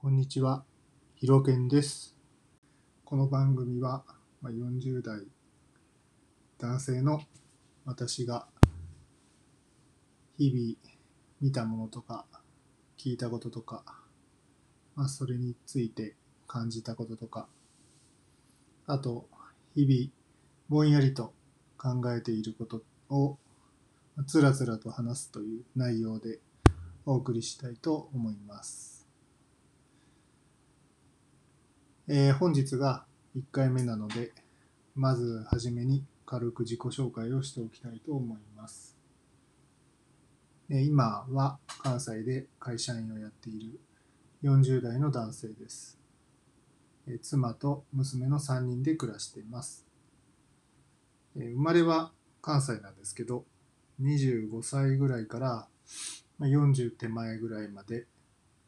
こんにちは、ひろけんです。この番組はま40代男性の私が日々見たものとか聞いたこととか、まあ、それについて感じたこととか、あと日々ぼんやりと考えていることをまつらつらと話すという内容でお送りしたいと思います。えー本日が1回目なので、まずはじめに軽く自己紹介をしておきたいと思います。え今は関西で会社員をやっている40代の男性です。え妻と娘の3人で暮らしています。え生まれは関西なんですけど、25歳ぐらいから40手前ぐらいまで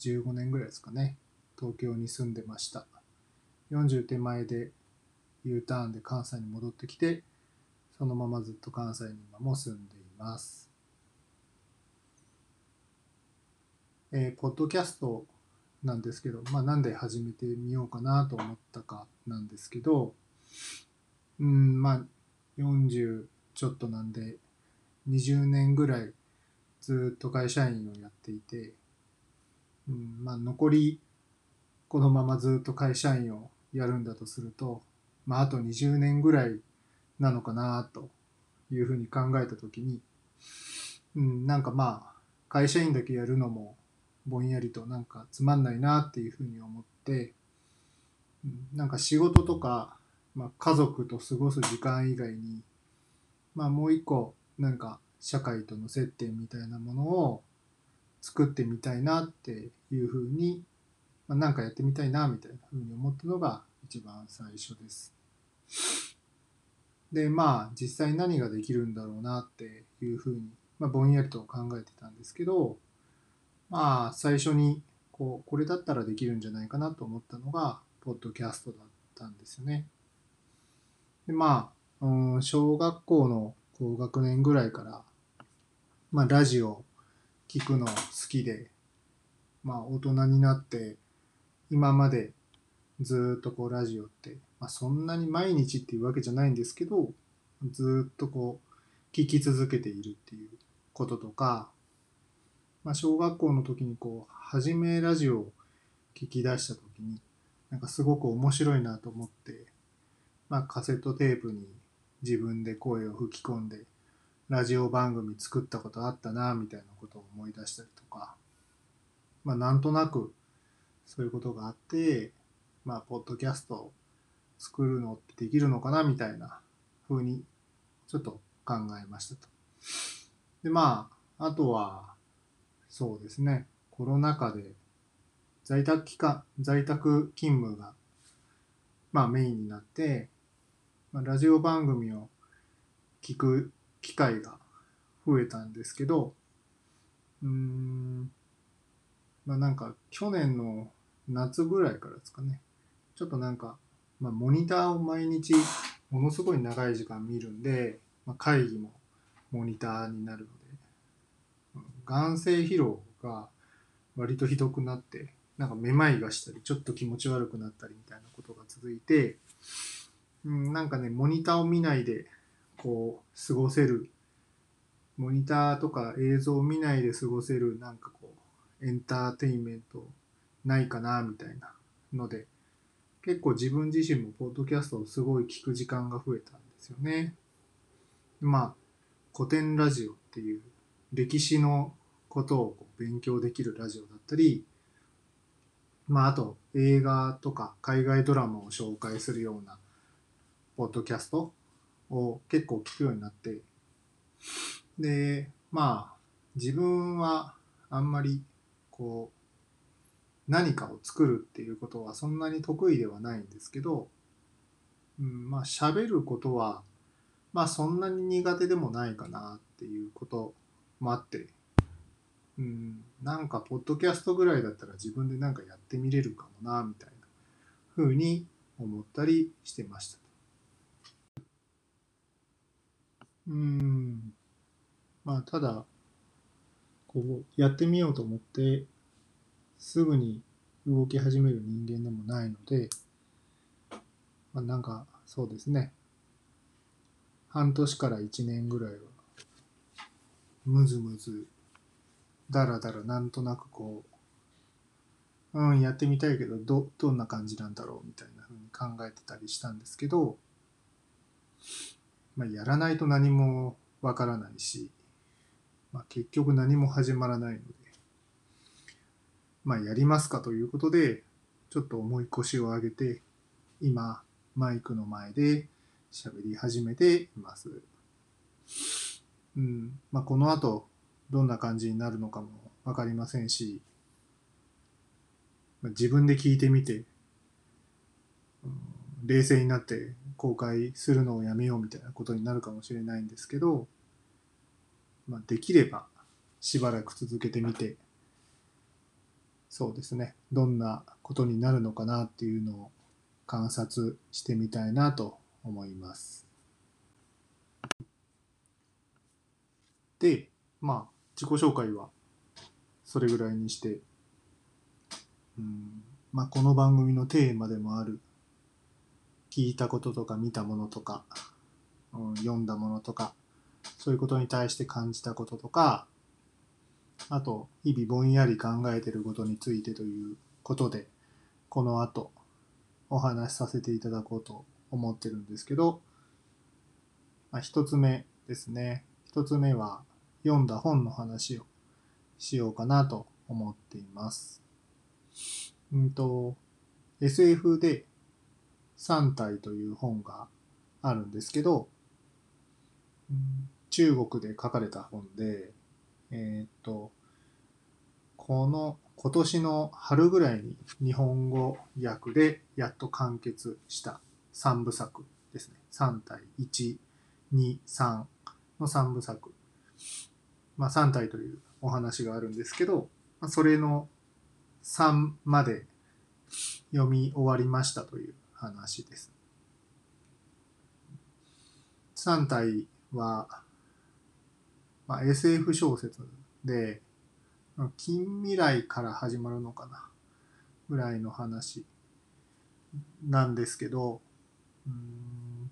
15年ぐらいですかね、東京に住んでました。40手前で U ターンで関西に戻ってきて、そのままずっと関西に今も住んでいます。えーポッドキャストなんですけど、まあ、なんで始めてみようかなと思ったかなんですけど、うん、まあ、40ちょっとなんで、20年ぐらいずっと会社員をやっていて、うん、まあ、残りこのままずっと会社員をやるんだとすると、まあ、あと20年ぐらいなのかなというふうに考えたときに、うん、なんかまあ、会社員だけやるのもぼんやりとなんかつまんないなっていうふうに思って、うんなんか仕事とか、まあ、家族と過ごす時間以外に、まあ、もう一個なんか社会との接点みたいなものを作ってみたいなっていうふうにまあ、なんかやってみたいなみたいなふうに思ったのが一番最初です。でまあ実際何ができるんだろうなっていうふうに、まあ、ぼんやりと考えてたんですけどまあ最初にこうこれだったらできるんじゃないかなと思ったのがポッドキャストだったんですよね。でまあ、うん、小学校の高学年ぐらいから、まあ、ラジオ聞くの好きでまあ大人になって今までずっとこうラジオって、まあ、そんなに毎日っていうわけじゃないんですけどずっとこう聞き続けているっていうこととか、まあ、小学校の時にこう初めラジオを聞き出した時になんかすごく面白いなと思って、まあ、カセットテープに自分で声を吹き込んでラジオ番組作ったことあったなみたいなことを思い出したりとか、まあ、なんとなくそういうことがあって、まあ、ポッドキャストを作るのってできるのかなみたいな風にちょっと考えましたと。で、まあ、あとは、そうですね、コロナ禍で在宅期間、在宅勤務が、まあ、メインになって、まあ、ラジオ番組を聞く機会が増えたんですけど、うーん、まあなんか去年の夏ぐらいからですかね。ちょっとなんか、まあ、モニターを毎日ものすごい長い時間見るんで、まあ、会議もモニターになるので、眼性疲労が割とひどくなって、なんかめまいがしたり、ちょっと気持ち悪くなったりみたいなことが続いて、うん、なんかね、モニターを見ないで、こう、過ごせる、モニターとか映像を見ないで過ごせる、なんかこう、エンターテインメントないかなみたいなので結構自分自身もポッドキャストをすごい聞く時間が増えたんですよね。まあ古典ラジオっていう歴史のことを勉強できるラジオだったりまああと映画とか海外ドラマを紹介するようなポッドキャストを結構聞くようになってでまあ自分はあんまりこう何かを作るっていうことはそんなに得意ではないんですけど、うん、まあ喋ることはまあそんなに苦手でもないかなっていうこともあって、うん、なんかポッドキャストぐらいだったら自分でなんかやってみれるかもなみたいな風に思ったりしてました。うん、まあただこうやってみようと思ってすぐに動き始める人間でもないので、まあ、なんかそうですね。半年から1年ぐらいはむずむずだらだらなんとなくこううんやってみたいけどどどんな感じなんだろうみたいな風に考えてたりしたんですけど、まあ、やらないと何もわからないし、まあ、結局何も始まらないのでまあやりますかということでちょっと重い腰を上げて今マイクの前で喋り始めています。うんまあ、この後どんな感じになるのかも分かりませんし、まあ、自分で聞いてみて、うん、冷静になって公開するのをやめようみたいなことになるかもしれないんですけど、まあ、できればしばらく続けてみてそうですねどんなことになるのかなっていうのを観察してみたいなと思います。でまあ自己紹介はそれぐらいにしてうんまあこの番組のテーマでもある聞いたこととか見たものとか、うん、読んだものとかそういうことに対して感じたこととかあと、日々ぼんやり考えてることについてということで、この後、お話しさせていただこうと思ってるんですけど、まあ、一つ目ですね。一つ目は、読んだ本の話をしようかなと思っています。うんと、SF で3体という本があるんですけど、中国で書かれた本で、えー、っと、この今年の春ぐらいに日本語訳でやっと完結した3部作ですね。3体、1、2、3の3部作。まあ3体というお話があるんですけど、それの3まで読み終わりましたという話です。3体は、まあ、SF 小説で、近未来から始まるのかなぐらいの話なんですけどうん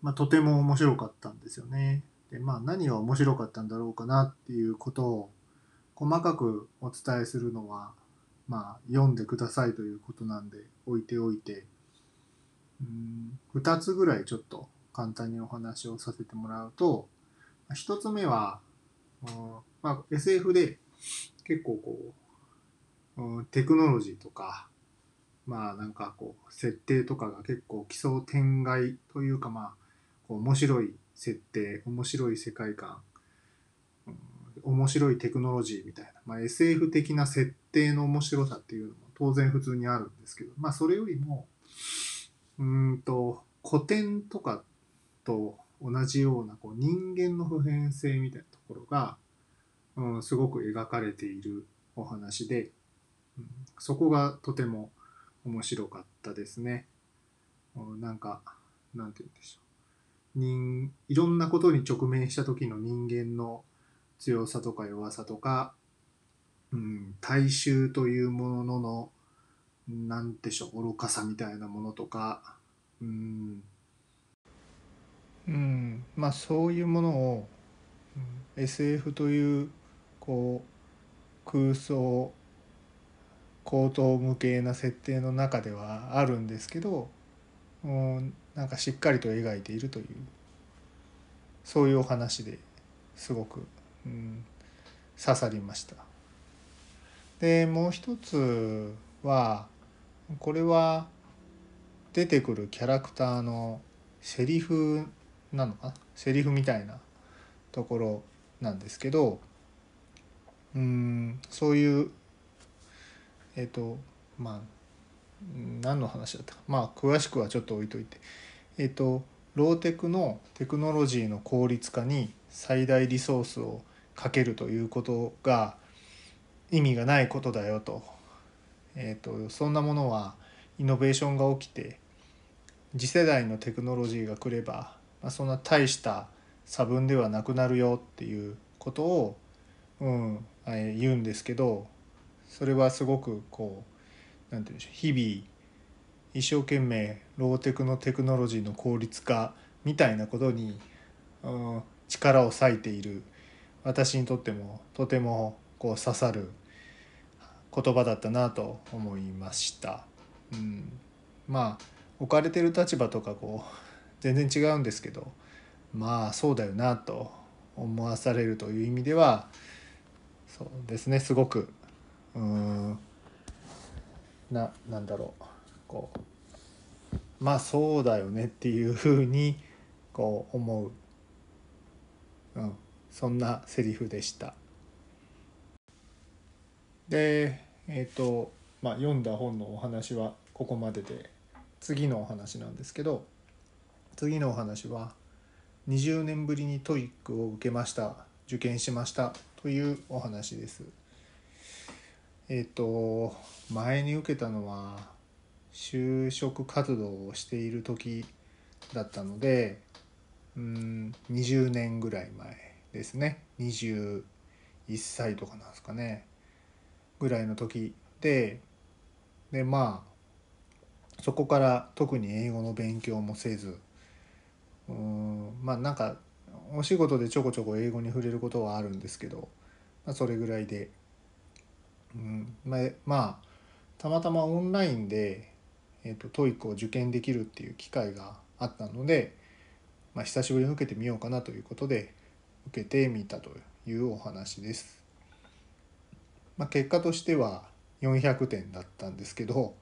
まあとても面白かったんですよね。でまあ何が面白かったんだろうかなっていうことを細かくお伝えするのはまあ読んでくださいということなんで置いておいてうん2つぐらいちょっと簡単にお話をさせてもらうと1つ目は、まあ、SF で結構こう、テクノロジーとか、まあなんかこう、設定とかが結構奇想天外というかまあ、こう面白い設定、面白い世界観、うん、面白いテクノロジーみたいな、まあ SF 的な設定の面白さっていうのも当然普通にあるんですけど、まあそれよりも、うんと、古典とかと同じようなこう人間の普遍性みたいなところが、うん、すごく描かれているお話で、うん、そこがとても面白かったですね。うん、なんか、なんて言うんでしょう。人、いろんなことに直面した時の人間の強さとか弱さとか、うん、大衆というものの、なんでしょう、愚かさみたいなものとか、うん、うん、まあそういうものを、うん、SF というこう空想高等無形な設定の中ではあるんですけどうんなんかしっかりと描いているというそういうお話ですごく、うん、刺さりました。でもう一つはこれは出てくるキャラクターのセリフなのか？なセリフみたいなところなんですけどうんそういうえっ、ー、とまあ何の話だったか？まあ詳しくはちょっと置いといて。えっ、ー、とローテクのテクノロジーの効率化に最大リソースをかけるということが意味がないことだよと,、えーと、そんなものはイノベーションが起きて次世代のテクノロジーが来れば、まあ、そんな大した差分ではなくなるよっていうことを、うん、言うんですけどそれはすごくこうなんて言うんでしょう日々一生懸命ローテクのテクノロジーの効率化みたいなことに、うん、力を割いている私にとってもとてもこう刺さる言葉だったなと思いました。うん、まあ置かれてる立場とかこう全然違うんですけどまあそうだよなと思わされるという意味ではそうですねすごくうんななんだろうこうまあそうだよねっていうふうにこう思う、うん、そんなセリフでした。でえっ、ー、とまあ読んだ本のお話はここまでで次のお話なんですけど次のお話は20年ぶりに TOEIC を受けました受験しましたというお話です。えっ、と前に受けたのは就職活動をしている時だったのでうん20年ぐらい前ですね21歳とかなんですかねぐらいの時ででまあそこから特に英語の勉強もせずうんまあなんかお仕事でちょこちょこ英語に触れることはあるんですけど、まあ、それぐらいで、うんまあ、まあたまたまオンラインで、えーと、と TOEIC を受験できるっていう機会があったので、まあ、久しぶりに受けてみようかなということで受けてみたというお話です。まあ、結果としては400点だったんですけど、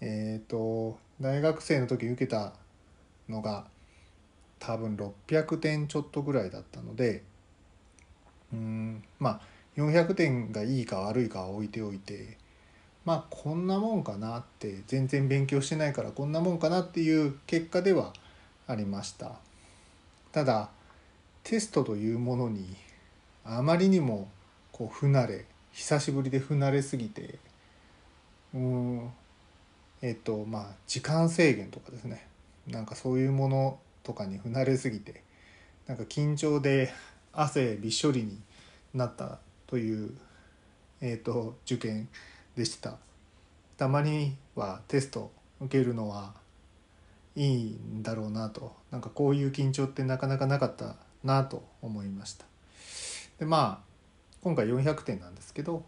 えっ、ー、と大学生の時受けたのが多分600点ちょっとぐらいだったのでうんまあ400点がいいか悪いかは置いておいてまあこんなもんかなって全然勉強してないからこんなもんかなっていう結果ではありました。ただテストというものにあまりにもこう不慣れ久しぶりで不慣れすぎてうんえっとまあ時間制限とかですね。なんかそういうものとかに不慣れすぎてなんか緊張で汗びっしょりになったという、えーと、受験でした。たまにはテスト受けるのはいいんだろうなと。なんかこういう緊張ってなかなかなかったなと思いました。でまあ今回400点なんですけど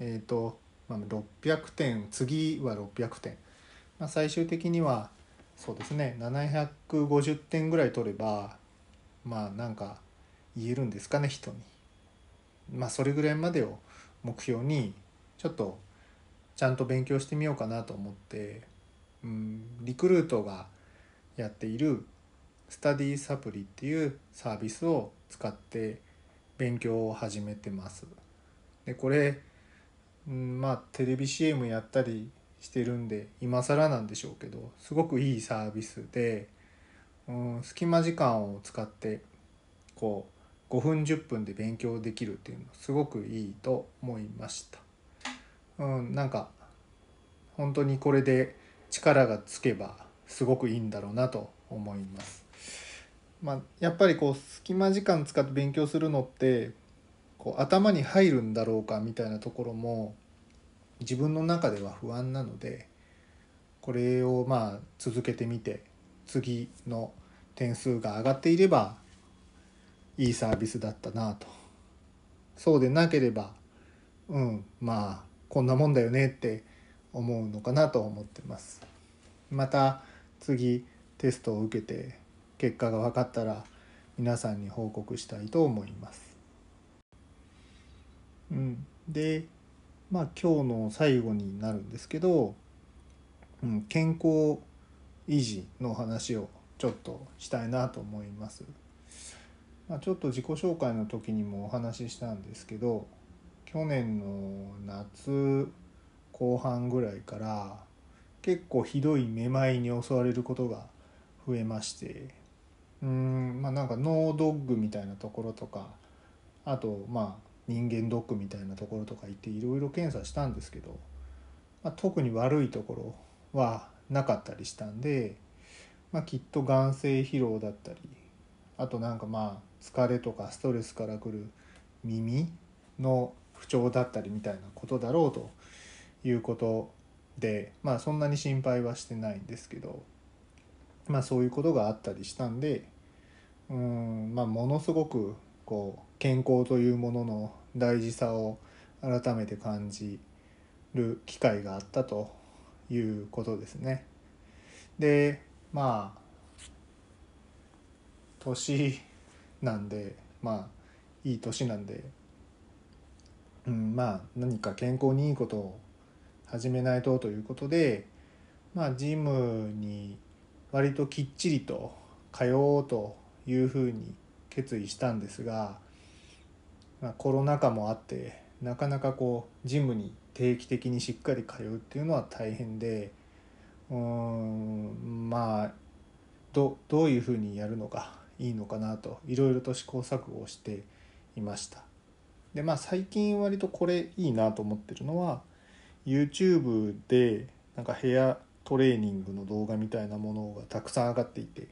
えっ、ー、と、まあ、600点次は600点、まあ、最終的にはそうですね750点ぐらい取ればまあなんか言えるんですかね人に。まあそれぐらいまでを目標にちょっとちゃんと勉強してみようかなと思って、うん、リクルートがやっているスタディサプリっていうサービスを使って勉強を始めてます。でこれ、うん、まあテレビ CM やったりしてるんで今更なんでしょうけどすごくいいサービスで、うん、隙間時間を使ってこう5分10分で勉強できるっていうのすごくいいと思いました。うん、なんか本当にこれで力がつけばすごくいいんだろうなと思います。まあ、やっぱりこう隙間時間使って勉強するのってこう頭に入るんだろうかみたいなところも自分の中では不安なのでこれをまあ続けてみて次の点数が上がっていればいいサービスだったなとそうでなければうんまあこんなもんだよねって思うのかなと思ってますまた次テストを受けて結果が分かったら皆さんに報告したいと思います。うん、でまあ今日の最後になるんですけど、うん、健康維持の話をちょっとしたいなと思います。まあ、ちょっと自己紹介の時にもお話ししたんですけど去年の夏後半ぐらいから結構ひどいめまいに襲われることが増えましてうんまあなんかノードッグみたいなところとかあとまあ人間ドックみたいなところとか行っていろいろ検査したんですけど、まあ、特に悪いところはなかったりしたんで、まあ、きっと眼性疲労だったりあとなんかまあ疲れとかストレスからくる耳の不調だったりみたいなことだろうということでまあそんなに心配はしてないんですけどまあそういうことがあったりしたんでうんまあものすごくこう健康というものの大事さを改めて感じる機会があったということですね。でまあ年なんでまあいい年なんで、うん、まあ何か健康にいいことを始めないとということでまあジムに割ときっちりと通おうというふうに決意したんですが、まあ、コロナ禍もあってなかなかこうジムに定期的にしっかり通うっていうのは大変でうんまあどどういうふうにやるのがいいのかなといろいろと試行錯誤をしていました。でまあ最近割とこれいいなと思ってるのは YouTube でなんかヘアトレーニングの動画みたいなものがたくさん上がっていて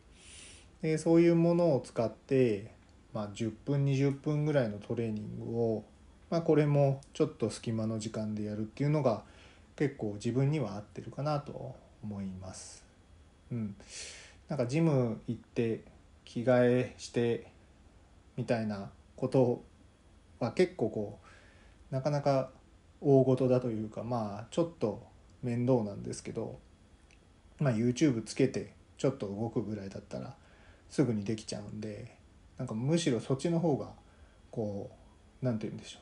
でそういうものを使って、まあ、10分20分ぐらいのトレーニングを、まあ、これもちょっと隙間の時間でやるっていうのが結構自分には合ってるかなと思います。うん、なんかジム行って着替えしてみたいなことは結構こうなかなか大事だというかまあちょっと面倒なんですけど、まあ、YouTube つけてちょっと動くぐらいだったらすぐにできちゃうんでなんかむしろそっちの方がこう何て言うんでしょ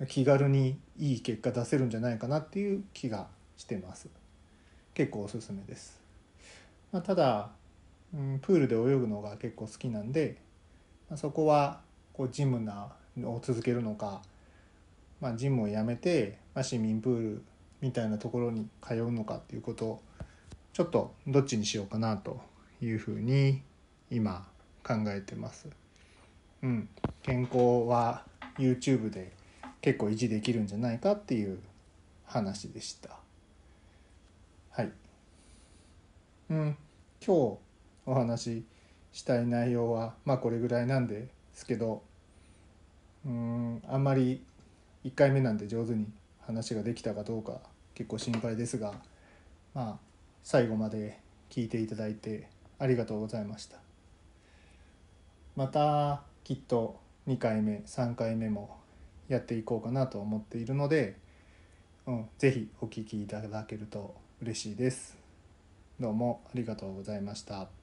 う。気軽にいい結果出せるんじゃないかなっていう気がしてます。結構おすすめです、まあ、ただ、うん、プールで泳ぐのが結構好きなんで、まあ、そこはこうジムなを続けるのか、まあ、ジムをやめて、まあ、市民プールみたいなところに通うのかっていうことをちょっとどっちにしようかなというふうに今考えてます。うん、健康は YouTube で結構維持できるんじゃないかっていう話でした。はい。うん、今日お話ししたい内容はまあこれぐらいなんですけどうんあんまり1回目なんで上手に話ができたかどうか結構心配ですがまあ最後まで聞いていただいてありがとうございましたまたきっと2回目3回目もやっていこうかなと思っているので、うん、是非お聴きいただけると嬉しいです。どうもありがとうございました。